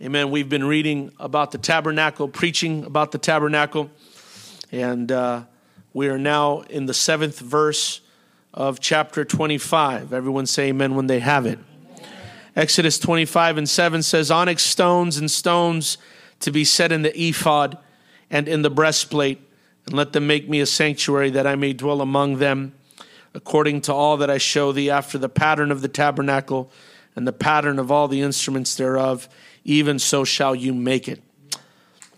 Amen. We've been reading about the tabernacle, preaching about the tabernacle, and uh, we are now in the seventh verse of chapter 25. Everyone say amen when they have it. Amen. Exodus 25 and 7 says, Onyx stones and stones to be set in the ephod and in the breastplate, and let them make me a sanctuary that I may dwell among them, according to all that I show thee, after the pattern of the tabernacle and the pattern of all the instruments thereof even so shall you make it.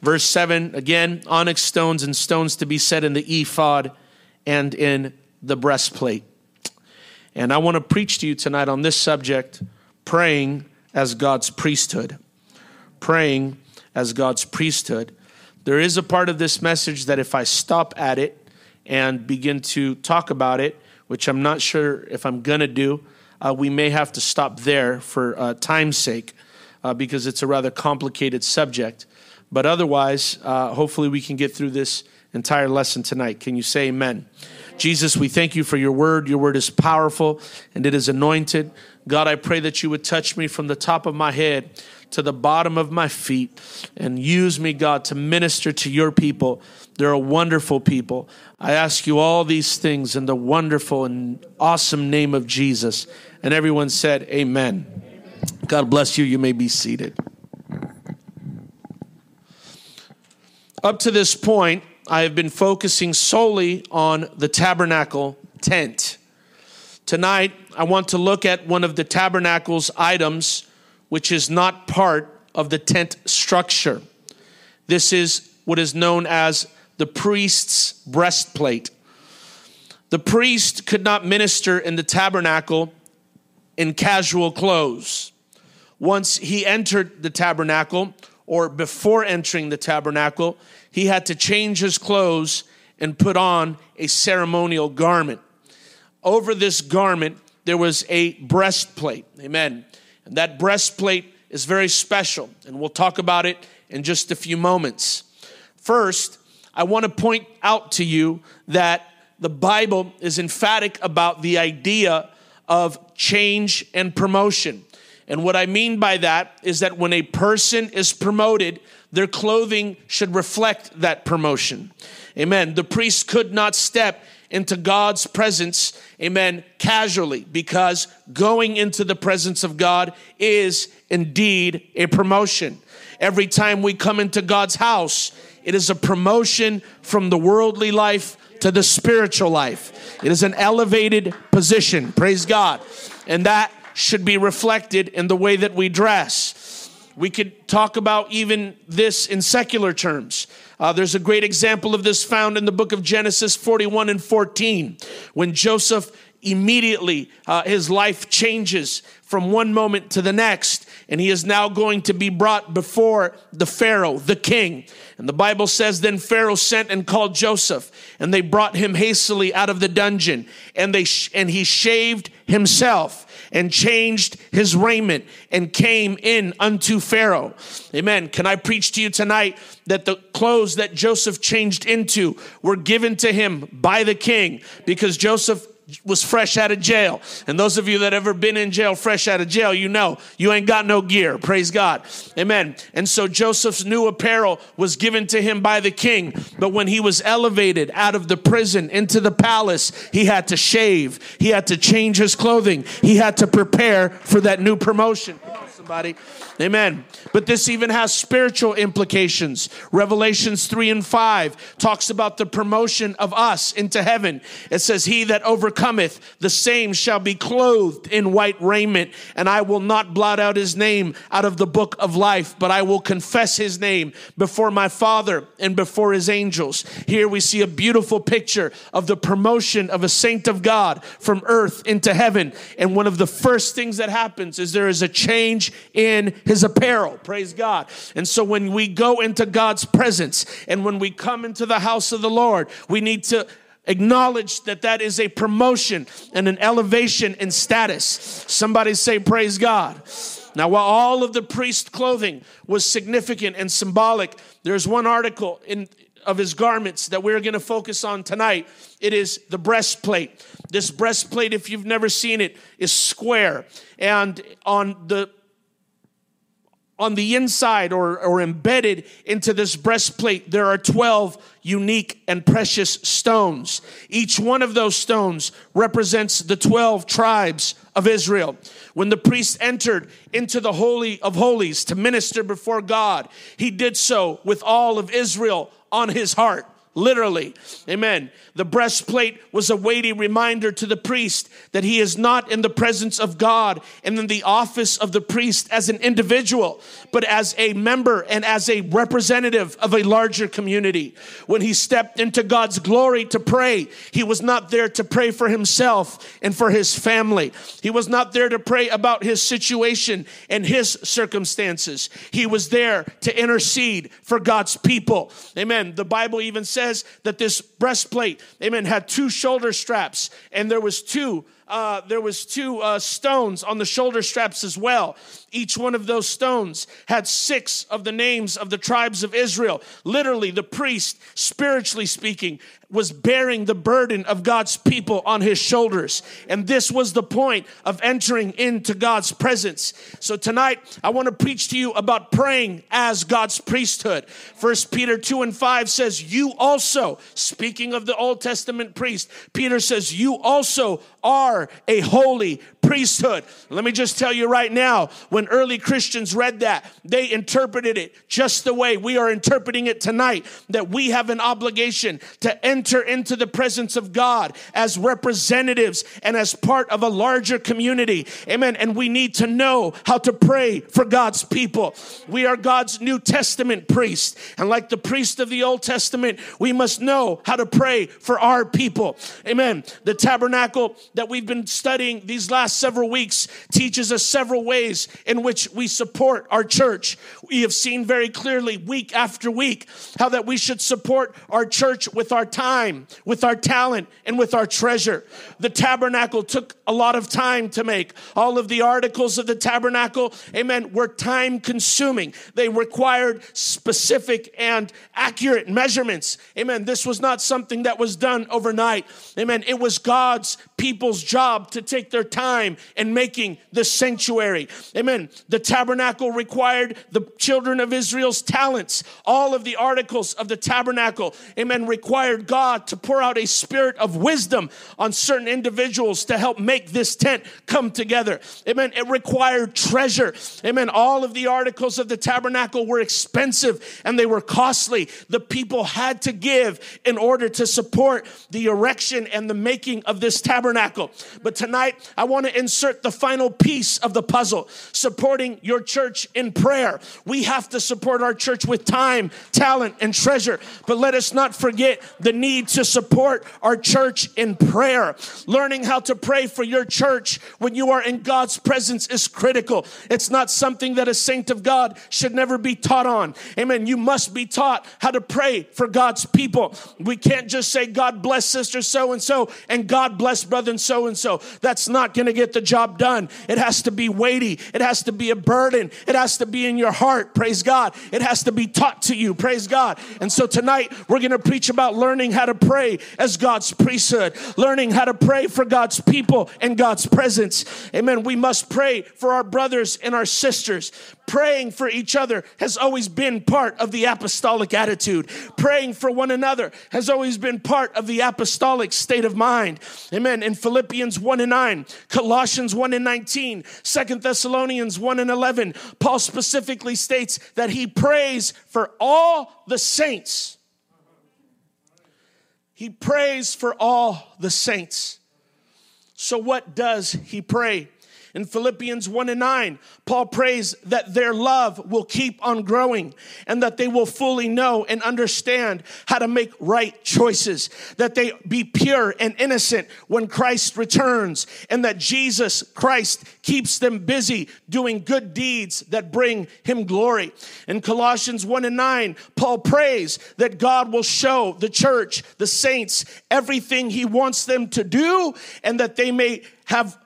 Verse 7 again, onyx stones and stones to be set in the ephod and in the breastplate. And I want to preach to you tonight on this subject praying as God's priesthood. Praying as God's priesthood. There is a part of this message that if I stop at it and begin to talk about it, which I'm not sure if I'm going to do, uh, we may have to stop there for uh, time's sake uh, because it's a rather complicated subject. But otherwise, uh, hopefully, we can get through this entire lesson tonight. Can you say amen? Jesus, we thank you for your word. Your word is powerful and it is anointed. God, I pray that you would touch me from the top of my head to the bottom of my feet and use me, God, to minister to your people. They're a wonderful people. I ask you all these things in the wonderful and awesome name of Jesus. And everyone said, Amen. God bless you. You may be seated. Up to this point, I have been focusing solely on the tabernacle tent. Tonight, I want to look at one of the tabernacle's items, which is not part of the tent structure. This is what is known as the priest's breastplate. The priest could not minister in the tabernacle in casual clothes once he entered the tabernacle, or before entering the tabernacle, he had to change his clothes and put on a ceremonial garment. Over this garment, there was a breastplate. Amen. And that breastplate is very special, and we'll talk about it in just a few moments. First, I want to point out to you that the Bible is emphatic about the idea of change and promotion. And what I mean by that is that when a person is promoted, their clothing should reflect that promotion. Amen. The priest could not step into God's presence, amen, casually, because going into the presence of God is indeed a promotion. Every time we come into God's house, it is a promotion from the worldly life to the spiritual life. It is an elevated position, praise God. And that should be reflected in the way that we dress. We could talk about even this in secular terms. Uh, there's a great example of this found in the book of Genesis 41 and 14 when Joseph immediately uh, his life changes from one moment to the next and he is now going to be brought before the pharaoh the king and the bible says then pharaoh sent and called joseph and they brought him hastily out of the dungeon and they sh- and he shaved himself and changed his raiment and came in unto Pharaoh. Amen. Can I preach to you tonight that the clothes that Joseph changed into were given to him by the king because Joseph was fresh out of jail. And those of you that ever been in jail, fresh out of jail, you know you ain't got no gear. Praise God. Amen. And so Joseph's new apparel was given to him by the king. But when he was elevated out of the prison into the palace, he had to shave, he had to change his clothing, he had to prepare for that new promotion. Somebody. Amen. But this even has spiritual implications. Revelations 3 and 5 talks about the promotion of us into heaven. It says, He that overcometh, the same shall be clothed in white raiment, and I will not blot out his name out of the book of life, but I will confess his name before my Father and before his angels. Here we see a beautiful picture of the promotion of a saint of God from earth into heaven. And one of the first things that happens is there is a change in his apparel. Praise God. And so when we go into God's presence and when we come into the house of the Lord, we need to acknowledge that that is a promotion and an elevation in status. Somebody say, Praise God. Now, while all of the priest clothing was significant and symbolic, there's one article in of his garments that we're going to focus on tonight. It is the breastplate. This breastplate, if you've never seen it, is square. And on the on the inside or, or embedded into this breastplate, there are 12 unique and precious stones. Each one of those stones represents the 12 tribes of Israel. When the priest entered into the Holy of Holies to minister before God, he did so with all of Israel on his heart literally. Amen. The breastplate was a weighty reminder to the priest that he is not in the presence of God and in the office of the priest as an individual, but as a member and as a representative of a larger community. When he stepped into God's glory to pray, he was not there to pray for himself and for his family. He was not there to pray about his situation and his circumstances. He was there to intercede for God's people. Amen. The Bible even says says that this breastplate, amen, had two shoulder straps, and there was two uh, there was two uh, stones on the shoulder straps as well. Each one of those stones had six of the names of the tribes of Israel. Literally, the priest, spiritually speaking, was bearing the burden of God's people on his shoulders. And this was the point of entering into God's presence. So tonight, I want to preach to you about praying as God's priesthood. First Peter 2 and 5 says, You also, speaking of the Old Testament priest, Peter says, You also are a holy priesthood. Let me just tell you right now, when early Christians read that, they interpreted it just the way we are interpreting it tonight that we have an obligation to enter into the presence of God as representatives and as part of a larger community. Amen. And we need to know how to pray for God's people. We are God's New Testament priest. And like the priest of the Old Testament, we must know how to pray for our people. Amen. The tabernacle that we've been studying these last several weeks teaches us several ways in which we support our church. We have seen very clearly week after week how that we should support our church with our time, with our talent, and with our treasure. The tabernacle took a lot of time to make. All of the articles of the tabernacle, amen, were time consuming. They required specific and accurate measurements. Amen. This was not something that was done overnight. Amen. It was God's people's job to take their time in making the sanctuary. Amen. The tabernacle required the children of Israel's talents. All of the articles of the tabernacle, amen, required God to pour out a spirit of wisdom on certain individuals to help make this tent come together. Amen. It required treasure. Amen. All of the articles of the tabernacle were expensive and they were costly. The people had to give in order to support the erection and the making of this tabernacle. But tonight, I want to insert the final piece of the puzzle supporting your church in prayer. We have to support our church with time, talent, and treasure. But let us not forget the need to support our church in prayer. Learning how to pray for your church when you are in God's presence is critical. It's not something that a saint of God should never be taught on. Amen. You must be taught how to pray for God's people. We can't just say, God bless sister so and so, and God bless brother so and so. That's not going to get the job done. It has to be weighty. It has to be a burden. It has to be in your heart. Praise God. It has to be taught to you. Praise God. And so tonight we're going to preach about learning how to pray as God's priesthood, learning how to pray for God's people and God's presence. Amen. We must pray for our brothers and our sisters praying for each other has always been part of the apostolic attitude. Praying for one another has always been part of the apostolic state of mind. Amen. In Philippians 1 and 9, Colossians 1 and 19, 2 Thessalonians 1 and 11, Paul specifically states that he prays for all the saints. He prays for all the saints. So, what does he pray? In Philippians 1 and 9, Paul prays that their love will keep on growing and that they will fully know and understand how to make right choices, that they be pure and innocent when Christ returns, and that Jesus Christ keeps them busy doing good deeds that bring him glory. In Colossians 1 and 9, Paul prays that God will show the church, the saints, everything he wants them to do, and that they may have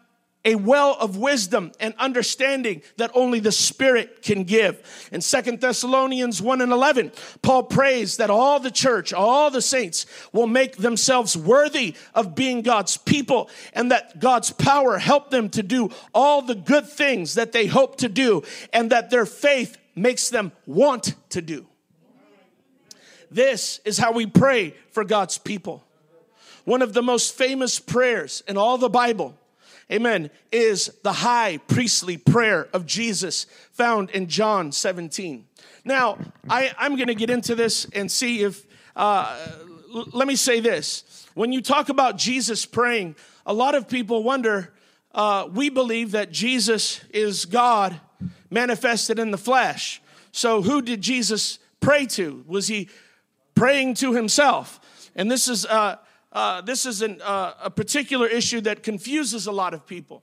a well of wisdom and understanding that only the Spirit can give. In Second Thessalonians 1 and 11, Paul prays that all the church, all the saints will make themselves worthy of being God's people and that God's power help them to do all the good things that they hope to do and that their faith makes them want to do. This is how we pray for God's people. One of the most famous prayers in all the Bible, amen, is the high priestly prayer of Jesus found in John 17. Now, I, am going to get into this and see if, uh, l- let me say this. When you talk about Jesus praying, a lot of people wonder, uh, we believe that Jesus is God manifested in the flesh. So, who did Jesus pray to? Was he praying to himself? And this is uh, uh, this is an, uh, a particular issue that confuses a lot of people.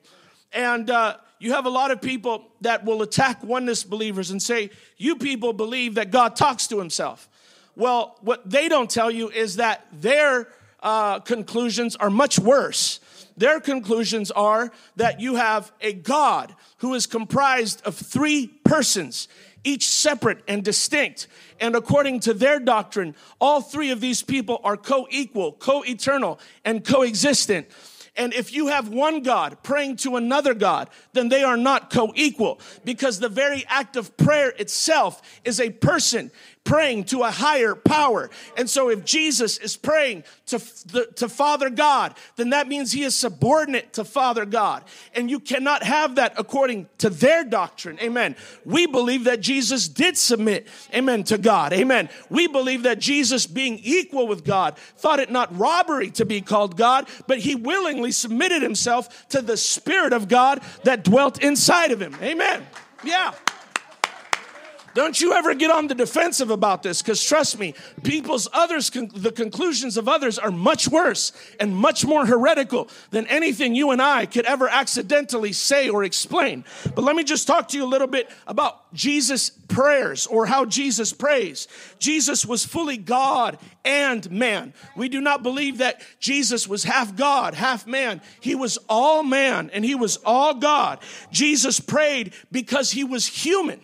And uh, you have a lot of people that will attack oneness believers and say, You people believe that God talks to himself. Well, what they don't tell you is that their uh, conclusions are much worse. Their conclusions are that you have a God who is comprised of three persons, each separate and distinct. And according to their doctrine, all three of these people are co equal, co eternal, and coexistent. And if you have one God praying to another God, then they are not co equal because the very act of prayer itself is a person praying to a higher power. And so if Jesus is praying to, the, to Father God, then that means he is subordinate to Father God. And you cannot have that according to their doctrine. Amen. We believe that Jesus did submit, amen, to God. Amen. We believe that Jesus, being equal with God, thought it not robbery to be called God, but he willingly submitted himself to the Spirit of God that dwelt inside of him. Amen. Yeah. Don't you ever get on the defensive about this because trust me, people's others, the conclusions of others are much worse and much more heretical than anything you and I could ever accidentally say or explain. But let me just talk to you a little bit about Jesus' prayers or how Jesus prays. Jesus was fully God and man. We do not believe that Jesus was half God, half man. He was all man and he was all God. Jesus prayed because he was human.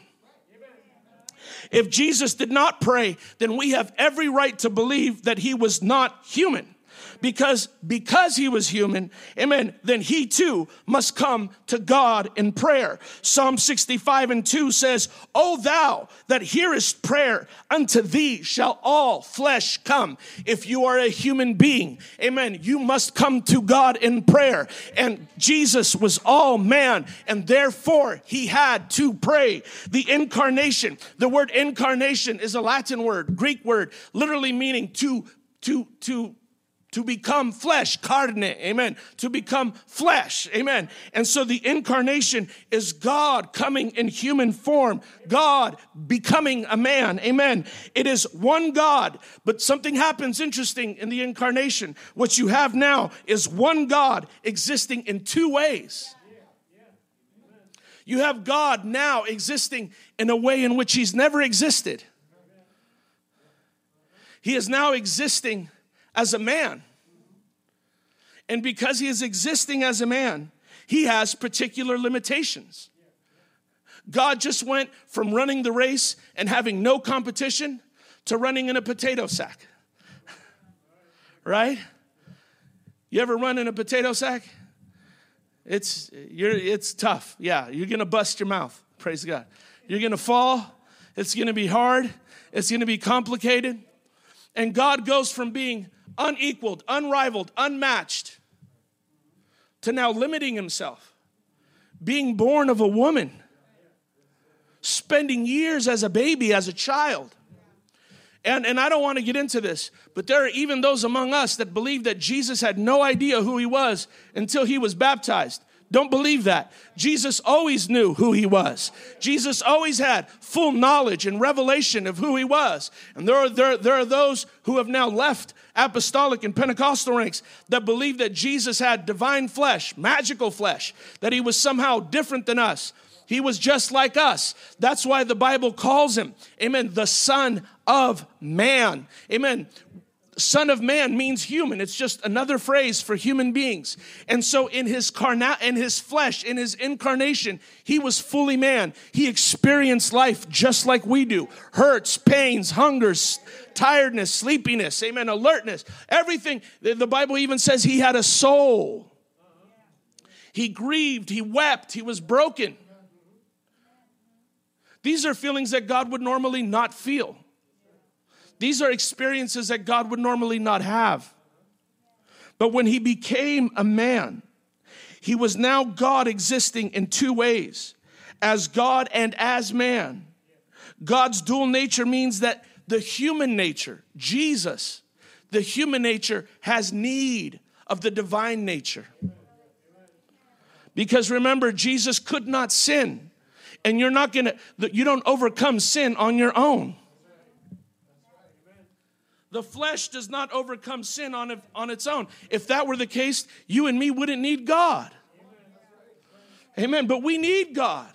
If Jesus did not pray, then we have every right to believe that he was not human because because he was human amen then he too must come to god in prayer. Psalm 65 and 2 says o thou that hearest prayer unto thee shall all flesh come. If you are a human being amen you must come to god in prayer. And jesus was all man and therefore he had to pray. The incarnation the word incarnation is a latin word greek word literally meaning to to to to become flesh, carne, amen, to become flesh, amen. And so the incarnation is God coming in human form, God becoming a man, amen. It is one God, but something happens interesting in the incarnation. What you have now is one God existing in two ways. You have God now existing in a way in which He's never existed. He is now existing as a man. And because he is existing as a man, he has particular limitations. God just went from running the race and having no competition to running in a potato sack. right? You ever run in a potato sack? It's you're it's tough. Yeah, you're going to bust your mouth. Praise God. You're going to fall. It's going to be hard. It's going to be complicated. And God goes from being unequaled, unrivaled, unmatched, to now limiting himself, being born of a woman, spending years as a baby, as a child. And, and I don't want to get into this, but there are even those among us that believe that Jesus had no idea who he was until he was baptized. Don't believe that. Jesus always knew who he was. Jesus always had full knowledge and revelation of who he was. And there are, there, there are those who have now left apostolic and Pentecostal ranks that believe that Jesus had divine flesh, magical flesh, that he was somehow different than us. He was just like us. That's why the Bible calls him, amen, the Son of Man. Amen. Son of man means human. It's just another phrase for human beings. And so in his carna- in his flesh, in his incarnation, he was fully man. He experienced life just like we do. Hurts, pains, hungers, tiredness, sleepiness, amen, alertness, everything. The Bible even says he had a soul. He grieved, he wept, he was broken. These are feelings that God would normally not feel. These are experiences that God would normally not have. But when he became a man, he was now God existing in two ways as God and as man. God's dual nature means that the human nature, Jesus, the human nature has need of the divine nature. Because remember, Jesus could not sin. And you're not gonna, you don't overcome sin on your own. The flesh does not overcome sin on, on its own. If that were the case, you and me wouldn't need God. Amen. But we need God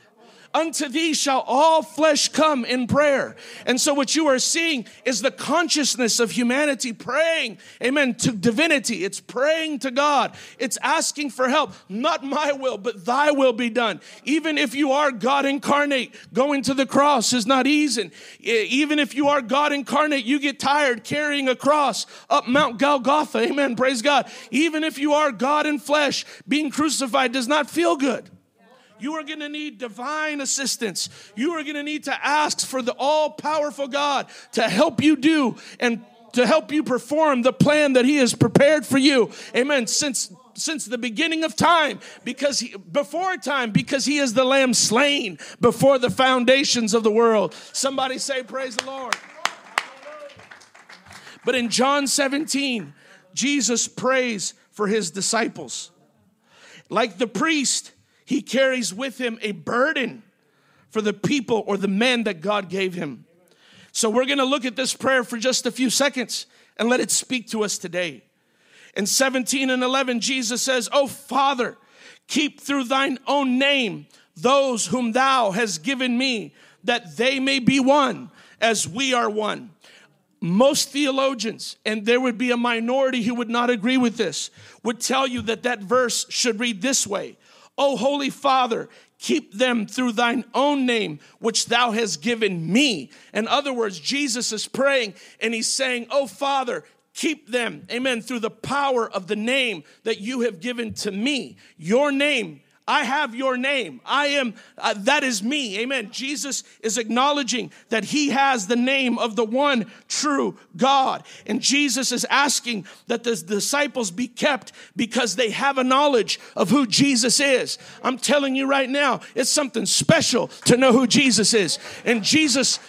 unto thee shall all flesh come in prayer. And so what you are seeing is the consciousness of humanity praying, amen, to divinity. It's praying to God. It's asking for help. Not my will, but thy will be done. Even if you are God incarnate, going to the cross is not easy. Even if you are God incarnate, you get tired carrying a cross up Mount Golgotha. Amen. Praise God. Even if you are God in flesh, being crucified does not feel good. You are going to need divine assistance. You are going to need to ask for the all powerful God to help you do and to help you perform the plan that he has prepared for you. Amen. Since since the beginning of time because he, before time because he is the lamb slain before the foundations of the world. Somebody say praise the Lord. But in John 17, Jesus prays for his disciples. Like the priest, he carries with him a burden for the people or the men that God gave him. So we're going to look at this prayer for just a few seconds and let it speak to us today. In 17 and 11, Jesus says, Oh Father, keep through thine own name those whom thou hast given me, that they may be one as we are one. Most theologians, and there would be a minority who would not agree with this, would tell you that that verse should read this way O Holy Father, keep them through thine own name, which thou hast given me. In other words, Jesus is praying and he's saying, Oh Father, keep them, amen, through the power of the name that you have given to me. Your name I have your name. I am, uh, that is me. Amen. Jesus is acknowledging that he has the name of the one true God. And Jesus is asking that the disciples be kept because they have a knowledge of who Jesus is. I'm telling you right now, it's something special to know who Jesus is. And Jesus,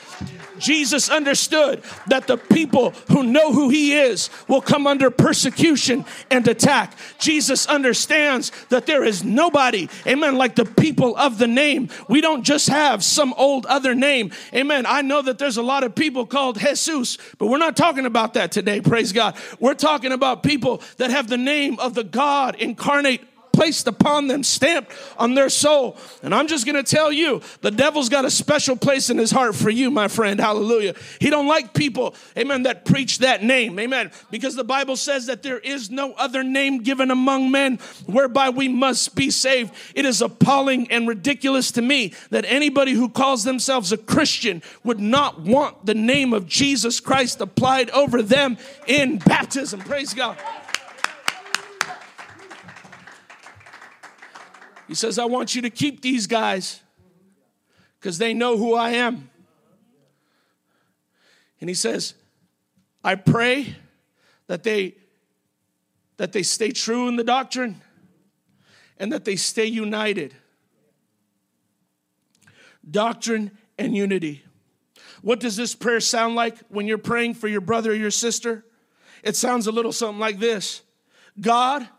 Jesus understood that the people who know who he is will come under persecution and attack. Jesus understands that there is nobody, amen, like the people of the name. We don't just have some old other name. Amen. I know that there's a lot of people called Jesus, but we're not talking about that today. Praise God. We're talking about people that have the name of the God incarnate placed upon them, stamped on their soul. And I'm just going to tell you, the devil's got a special place in his heart for you, my friend. Hallelujah. He don't like people, amen, that preach that name. Amen. Because the Bible says that there is no other name given among men whereby we must be saved. It is appalling and ridiculous to me that anybody who calls themselves a Christian would not want the name of Jesus Christ applied over them in baptism. Praise God. He says, I want you to keep these guys because they know who I am. And he says, I pray that they that they stay true in the doctrine and that they stay united. Doctrine and unity. What does this prayer sound like when you're praying for your brother or your sister? It sounds a little something like this God,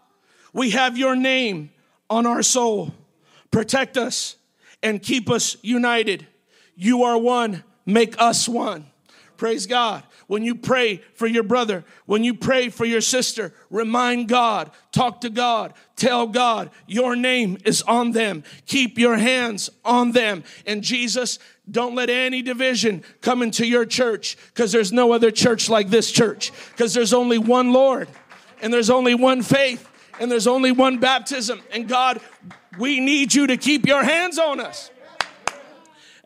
we have your name on our soul. Protect us and keep us united. You are one, make us one. Praise God. When you pray for your brother, when you pray for your sister, remind God, talk to God, tell God your name is on them. Keep your hands on them. And Jesus, don't let any division come into your church because there's no other church like this church because there's only one Lord and there's only one faith and there's only one baptism. And God, we need you to keep your hands on us.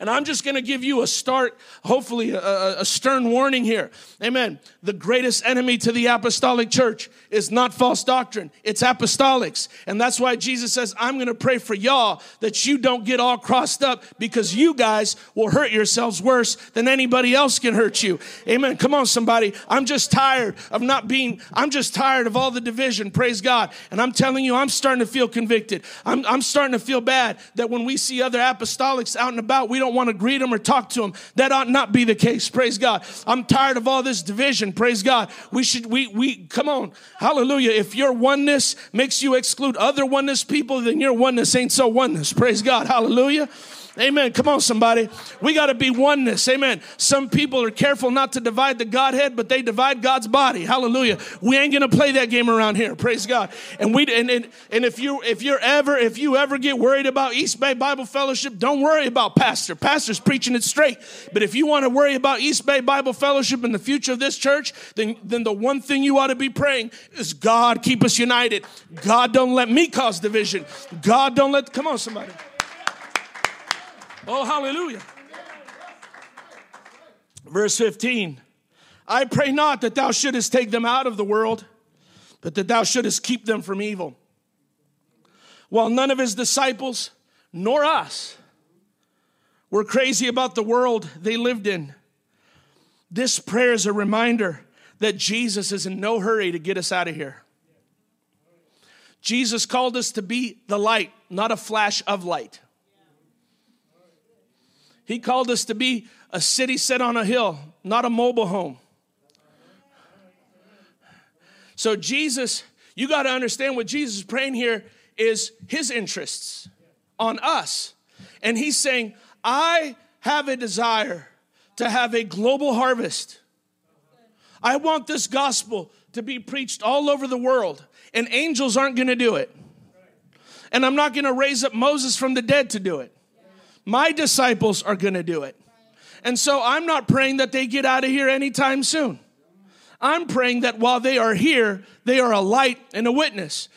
And I'm just going to give you a start, hopefully, a, a, stern warning here. Amen. The greatest enemy to the apostolic church is not false doctrine, it's apostolics. And that's why Jesus says, I'm going to pray for y'all that you don't get all crossed up because you guys will hurt yourselves worse than anybody else can hurt you. Amen. Come on, somebody. I'm just tired of not being, I'm just tired of all the division. Praise God. And I'm telling you, I'm starting to feel convicted. I'm, I'm starting to feel bad that when we see other apostolics out and about, we don't want to greet them or talk to them. That ought not be the case. Praise God. I'm tired of all this division. Praise God. We should, we, we, come on. Hallelujah. If your oneness makes you exclude other oneness people, then your oneness ain't so oneness. Praise God. Hallelujah. Amen. Come on, somebody. We got to be oneness. Amen. Some people are careful not to divide the Godhead, but they divide God's body. Hallelujah. We ain't gonna play that game around here. Praise God. And we and and, and if you if you're ever if you ever get worried about East Bay Bible Fellowship, don't worry about pastor. Pastor's preaching it straight. But if you want to worry about East Bay Bible Fellowship and the future of this church, then then the one thing you ought to be praying is God keep us united. God don't let me cause division. God don't let come on somebody. Oh, hallelujah. Verse 15 I pray not that thou shouldest take them out of the world, but that thou shouldest keep them from evil. While none of his disciples nor us were crazy about the world they lived in, this prayer is a reminder that Jesus is in no hurry to get us out of here. Jesus called us to be the light, not a flash of light. He called us to be a city set on a hill, not a mobile home. So, Jesus, you got to understand what Jesus is praying here is his interests on us. And he's saying, I have a desire to have a global harvest. I want this gospel to be preached all over the world, and angels aren't going to do it. And I'm not going to raise up Moses from the dead to do it. My disciples are going to do it. And so I'm not praying that they get out of here anytime soon. I'm praying that while they are here, they are a light and a witness.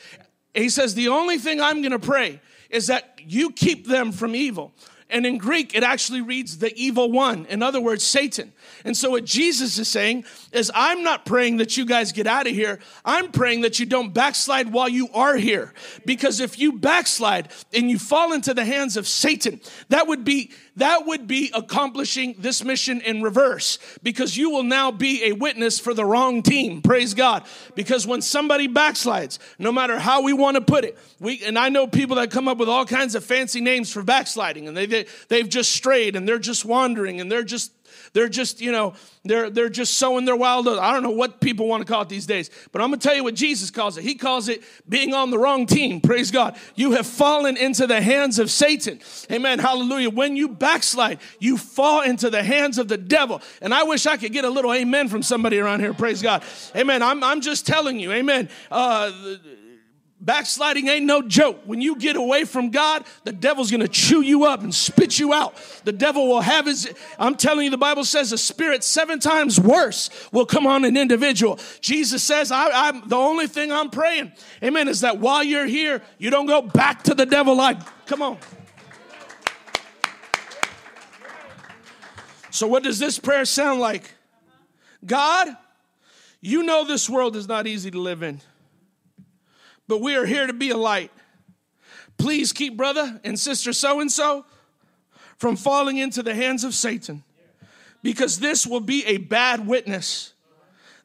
He says, The only thing I'm going to pray is that you keep them from evil. And in Greek, it actually reads the evil one. In other words, Satan. And so, what Jesus is saying is, I'm not praying that you guys get out of here. I'm praying that you don't backslide while you are here. Because if you backslide and you fall into the hands of Satan, that would be that would be accomplishing this mission in reverse because you will now be a witness for the wrong team. Praise God. Because when somebody backslides, no matter how we want to put it, we and I know people that come up with all kinds of fancy names for backsliding and they, they they've just strayed and they're just wandering and they're just they're just, you know, they're, they're just sowing their wild. I don't know what people want to call it these days, but I'm going to tell you what Jesus calls it. He calls it being on the wrong team. Praise God. You have fallen into the hands of Satan. Amen. Hallelujah. When you backslide, you fall into the hands of the devil. And I wish I could get a little amen from somebody around here. Praise God. Amen. I'm, I'm just telling you. Amen. Uh, Backsliding ain't no joke. When you get away from God, the devil's gonna chew you up and spit you out. The devil will have his, I'm telling you, the Bible says a spirit seven times worse will come on an individual. Jesus says, I, am the only thing I'm praying, amen, is that while you're here, you don't go back to the devil like, come on. So, what does this prayer sound like? God, you know this world is not easy to live in but we are here to be a light. Please keep brother and sister so and so from falling into the hands of Satan because this will be a bad witness,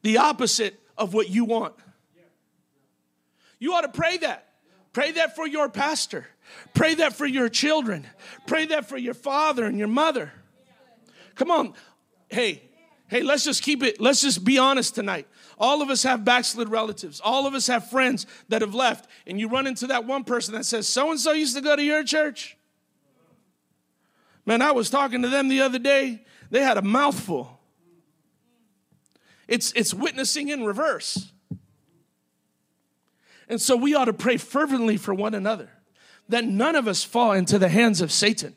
the opposite of what you want. You ought to pray that. Pray that for your pastor. Pray that for your children. Pray that for your father and your mother. Come on. Hey, hey, let's just keep it, let's just be honest tonight. All of us have backslid relatives. All of us have friends that have left. And you run into that one person that says, So and so used to go to your church. Man, I was talking to them the other day. They had a mouthful. It's, it's witnessing in reverse. And so we ought to pray fervently for one another that none of us fall into the hands of Satan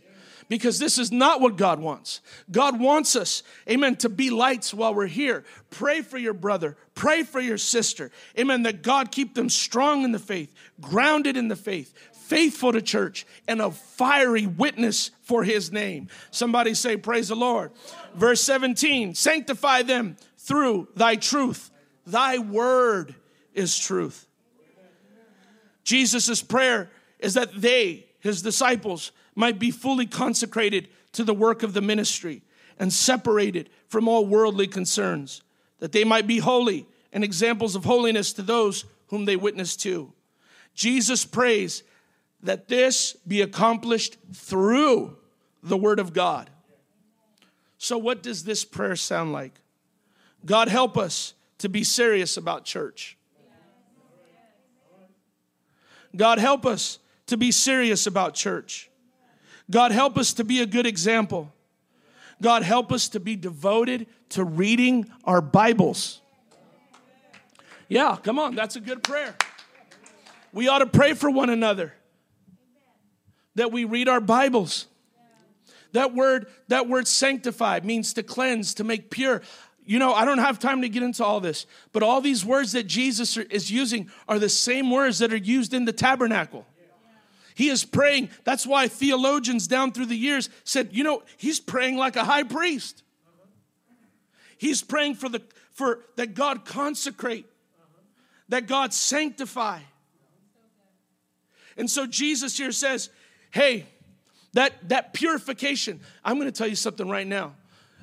because this is not what God wants. God wants us, amen, to be lights while we're here. Pray for your brother, pray for your sister, amen, that God keep them strong in the faith, grounded in the faith, faithful to church, and a fiery witness for his name. Somebody say, Praise the Lord. Verse 17 Sanctify them through thy truth. Thy word is truth. Jesus' prayer is that they, his disciples, might be fully consecrated to the work of the ministry and separated from all worldly concerns, that they might be holy and examples of holiness to those whom they witness to. Jesus prays that this be accomplished through the Word of God. So, what does this prayer sound like? God, help us to be serious about church. God, help us to be serious about church. God, help us to be a good example. God, help us to be devoted to reading our Bibles. Yeah, come on, that's a good prayer. We ought to pray for one another that we read our Bibles. That word, that word sanctified means to cleanse, to make pure. You know, I don't have time to get into all this, but all these words that Jesus is using are the same words that are used in the tabernacle. He is praying. That's why theologians down through the years said, you know, he's praying like a high priest. He's praying for the for that God consecrate, that God sanctify. And so Jesus here says, hey, that, that purification, I'm going to tell you something right now.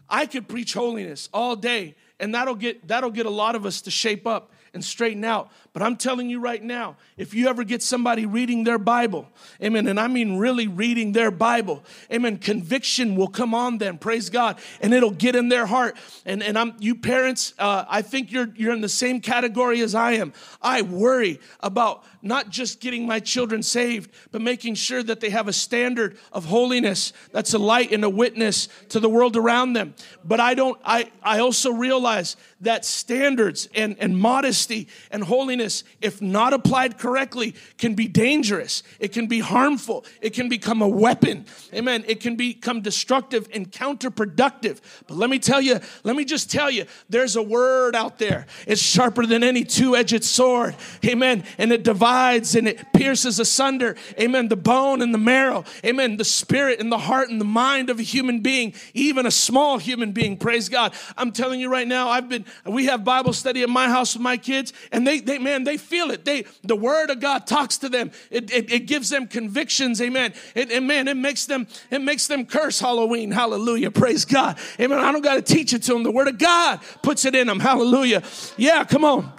I could preach holiness all day, and that'll get, that'll get a lot of us to shape up and straighten out. But I'm telling you right now, if you ever get somebody reading their Bible, amen, and I mean really reading their Bible, amen, conviction will come on them, praise God, and it'll get in their heart. And, and I'm, you parents, uh, I think you're, you're in the same category as I am. I worry about not just getting my children saved, but making sure that they have a standard of holiness that's a light and a witness to the world around them. But I don't, I, I also realize that standards and, and modesty and holiness if not applied correctly, can be dangerous. It can be harmful. It can become a weapon. Amen. It can become destructive and counterproductive. But let me tell you, let me just tell you, there's a word out there. It's sharper than any two edged sword. Amen. And it divides and it pierces asunder. Amen. The bone and the marrow. Amen. The spirit and the heart and the mind of a human being, even a small human being. Praise God. I'm telling you right now, I've been, we have Bible study at my house with my kids, and they, they, man, man, they feel it. They, the word of God talks to them. It, it, it gives them convictions. Amen. It, and man, it makes them, it makes them curse Halloween. Hallelujah. Praise God. Amen. I don't got to teach it to them. The word of God puts it in them. Hallelujah. Yeah, come on.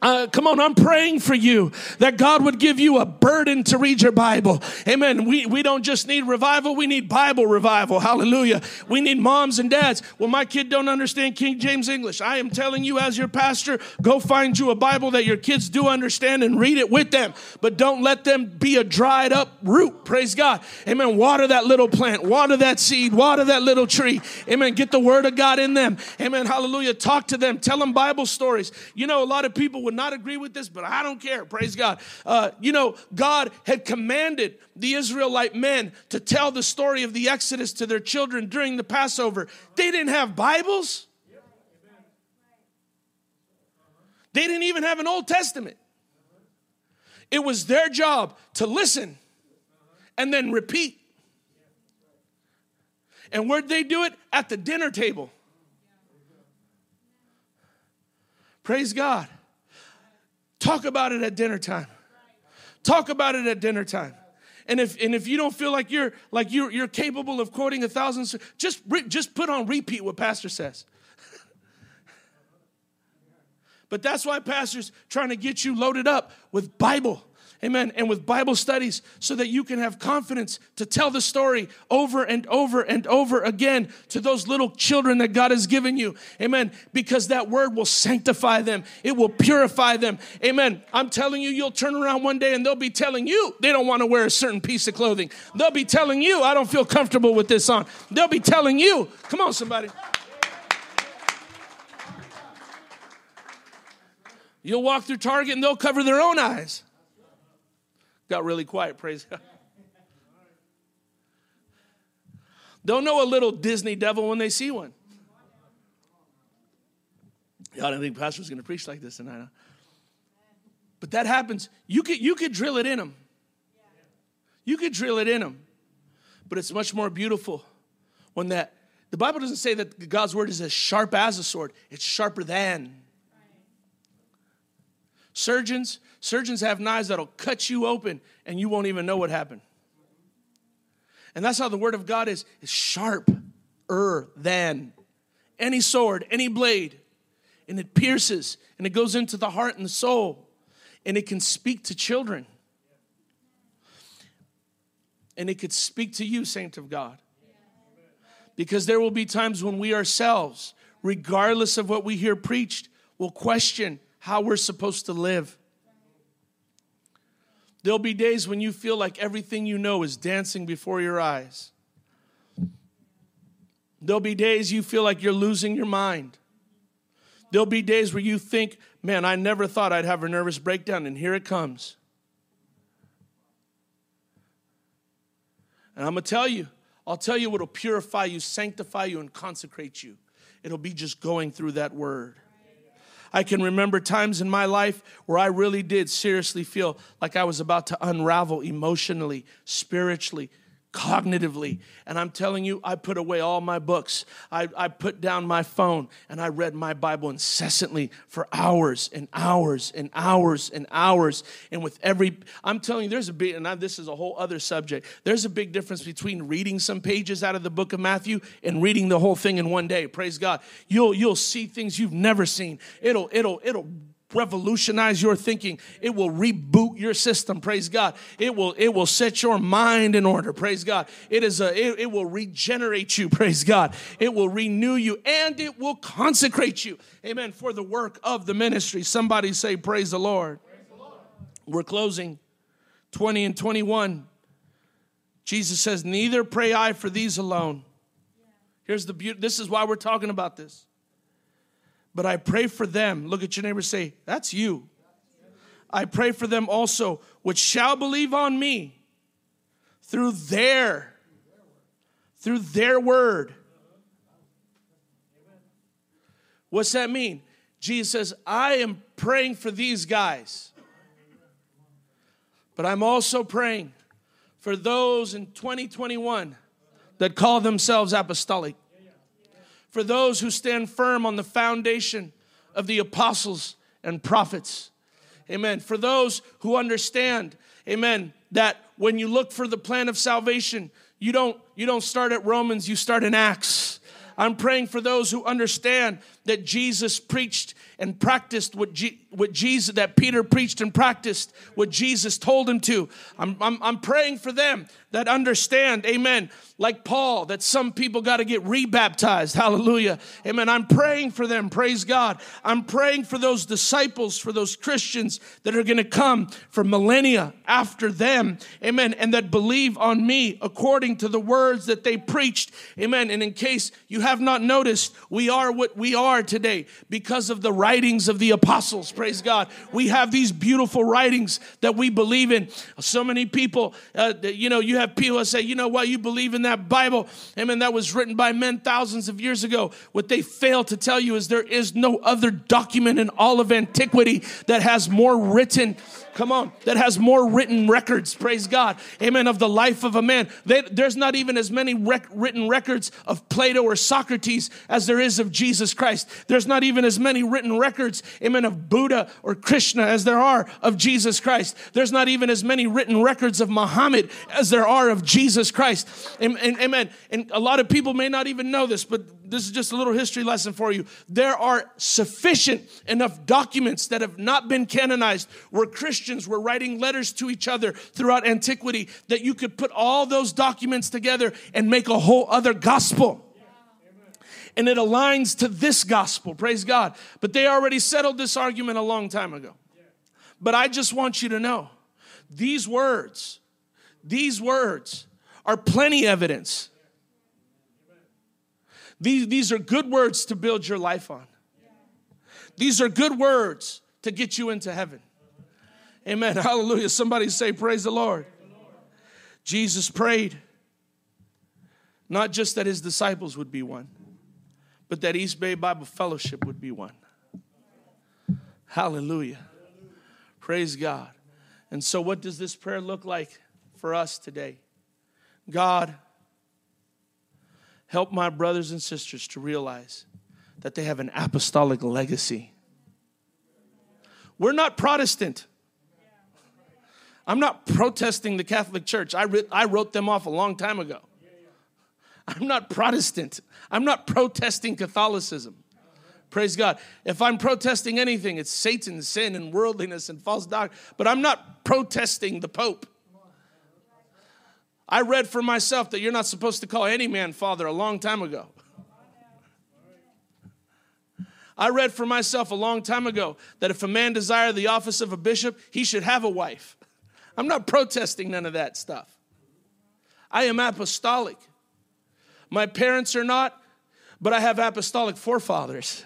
Uh, come on, I'm praying for you that God would give you a burden to read your Bible. Amen. We, we don't just need revival, we need Bible revival. Hallelujah. We need moms and dads. Well, my kid don't understand King James English. I am telling you as your pastor, go find you a Bible that your kids do understand and read it with them. But don't let them be a dried up root. Praise God. Amen. Water that little plant, water that seed, water that little tree. Amen. Get the word of God in them. Amen. Hallelujah. Talk to them. Tell them Bible stories. You know, a lot of people would not agree with this, but I don't care. Praise God. Uh, you know, God had commanded the Israelite men to tell the story of the Exodus to their children during the Passover. They didn't have Bibles, they didn't even have an Old Testament. It was their job to listen and then repeat. And where'd they do it? At the dinner table. Praise God. Talk about it at dinner time. Talk about it at dinner time. And if and if you don't feel like you're like you're you're capable of quoting a thousand, just just put on repeat what pastor says. but that's why pastor's trying to get you loaded up with Bible amen, and with Bible studies so that you can have confidence to tell the story over and over and over again to those little children that God has given you, amen, because that word will sanctify them, it will purify them, amen. I'm telling you, you'll turn around one day and they'll be telling you they don't want to wear a certain piece of clothing. They'll be telling you, I don't feel comfortable with this on. They'll be telling you, come on, somebody. You'll walk through Target and they'll cover their own eyes. Got really quiet, praise God. Don't know a little Disney devil when they see one. Y'all didn't think pastor was going to preach like this tonight. Huh? But that happens. You could, you could drill it in them. You could drill it in them, but it's much more beautiful when that. The Bible doesn't say that God's word is as sharp as a sword, it's sharper than. Surgeons, surgeons have knives that'll cut you open and you won't even know what happened. And that's how the word of God is, is sharper than any sword, any blade. And it pierces and it goes into the heart and the soul. And it can speak to children. And it could speak to you, saint of God. Because there will be times when we ourselves, regardless of what we hear preached, will question how we're supposed to live. There'll be days when you feel like everything you know is dancing before your eyes. There'll be days you feel like you're losing your mind. There'll be days where you think, man, I never thought I'd have a nervous breakdown, and here it comes. And I'm gonna tell you, I'll tell you what'll purify you, sanctify you, and consecrate you. It'll be just going through that word. I can remember times in my life where I really did seriously feel like I was about to unravel emotionally, spiritually, cognitively. And I'm telling you, I put away all my books. I, I put down my phone and I read my Bible incessantly for hours and hours and hours and hours. And with every, I'm telling you, there's a big, and I, this is a whole other subject. There's a big difference between reading some pages out of the book of Matthew and reading the whole thing in one day. Praise God. You'll, you'll see things you've never seen. It'll, it'll, it'll revolutionize your thinking. It will reboot your system praise god. It will it will set your mind in order praise god. It is a it, it will regenerate you praise god. It will renew you and it will consecrate you. Amen. For the work of the ministry. Somebody say praise the lord, praise the lord. we're closing. 20 and 21 jesus says neither pray i for these alone. Here's the beauty this is why we're talking about this but I pray for them. Look at your neighbor say, That's you. I pray for them also, which shall believe on me through their through their word. What's that mean? Jesus says, I am praying for these guys. But I'm also praying for those in 2021 that call themselves apostolic for those who stand firm on the foundation of the apostles and prophets. Amen. For those who understand, amen, that when you look for the plan of salvation, you don't you don't start at Romans, you start in Acts. I'm praying for those who understand that Jesus preached and practiced what, G, what Jesus, that Peter preached and practiced what Jesus told him to. I'm, I'm, I'm praying for them that understand, amen, like Paul, that some people got to get rebaptized. Hallelujah. Amen. I'm praying for them. Praise God. I'm praying for those disciples, for those Christians that are going to come for millennia after them. Amen. And that believe on me according to the words that they preached. Amen. And in case you have not noticed, we are what we are today because of the writings of the apostles. Praise God. We have these beautiful writings that we believe in. So many people, uh, you know, you have people that say, you know what, you believe in that Bible, amen, that was written by men thousands of years ago. What they fail to tell you is there is no other document in all of antiquity that has more written come on, that has more written records, praise God, amen, of the life of a man. They, there's not even as many rec- written records of Plato or Socrates as there is of Jesus Christ. There's not even as many written records, amen, of Buddha or Krishna as there are of Jesus Christ. There's not even as many written records of Muhammad as there are of Jesus Christ. Amen. And a lot of people may not even know this, but this is just a little history lesson for you. There are sufficient enough documents that have not been canonized where Christians were writing letters to each other throughout antiquity that you could put all those documents together and make a whole other gospel. And it aligns to this gospel, praise God. But they already settled this argument a long time ago. But I just want you to know these words, these words are plenty evidence these, these are good words to build your life on. These are good words to get you into heaven. Amen. Hallelujah. Somebody say, Praise the Lord. Jesus prayed not just that his disciples would be one, but that East Bay Bible Fellowship would be one. Hallelujah. Praise God. And so, what does this prayer look like for us today. God, help my brothers and sisters to realize that they have an apostolic legacy. We're not Protestant. I'm not protesting the Catholic Church. I, I wrote them off a long time ago. I'm not Protestant. I'm not protesting Catholicism. Praise God. If I'm protesting anything, it's Satan, sin, and worldliness and false doctrine. But I'm not protesting the Pope. I read for myself that you're not supposed to call any man father a long time ago. I read for myself a long time ago that if a man desire the office of a bishop, he should have a wife. I'm not protesting none of that stuff. I am apostolic. My parents are not, but I have apostolic forefathers.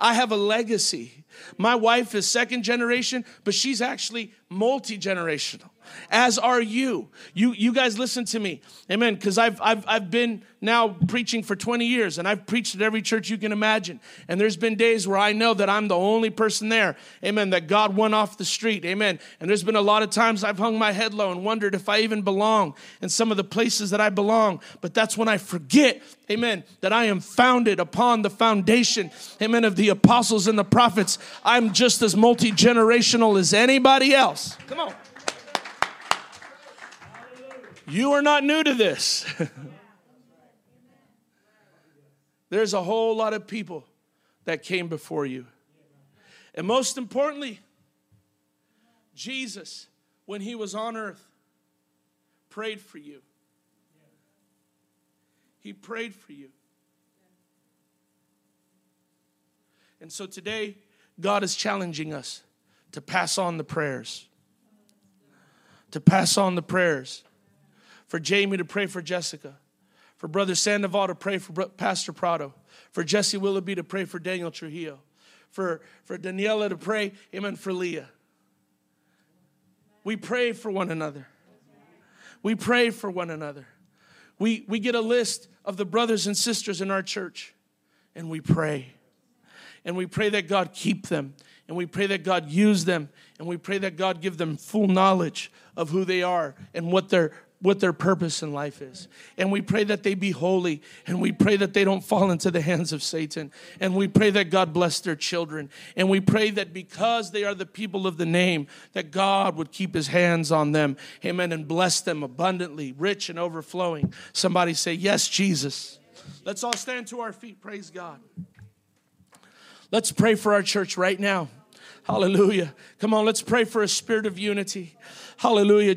I have a legacy. My wife is second generation, but she's actually multi generational as are you. You, you guys listen to me. Amen. Because I've, I've, I've been now preaching for 20 years and I've preached at every church you can imagine. And there's been days where I know that I'm the only person there. Amen. That God won off the street. Amen. And there's been a lot of times I've hung my head low and wondered if I even belong in some of the places that I belong. But that's when I forget, amen, that I am founded upon the foundation, amen, of the apostles and the prophets. I'm just as multi generational as anybody else. Come on. You are not new to this. There's a whole lot of people that came before you. And most importantly, Jesus, when he was on earth, prayed for you. He prayed for you. And so today, God is challenging us to pass on the prayers. To pass on the prayers for Jamie to pray for Jessica, for Brother Sandoval to pray for Pastor Prado, for Jesse Willoughby to pray for Daniel Trujillo, for, for Daniela to pray, amen, for Leah. We pray for one another. We pray for one another. We, we get a list of the brothers and sisters in our church and we pray. And we pray that God keep them. And we pray that God use them. And we pray that God give them full knowledge of who they are and what their what their purpose in life is. And we pray that they be holy. And we pray that they don't fall into the hands of Satan. And we pray that God bless their children. And we pray that because they are the people of the name, that God would keep his hands on them. Amen. And bless them abundantly, rich and overflowing. Somebody say, Yes, Jesus. Let's all stand to our feet. Praise God. Let's pray for our church right now. Hallelujah. Come on, let's pray for a spirit of unity. Hallelujah.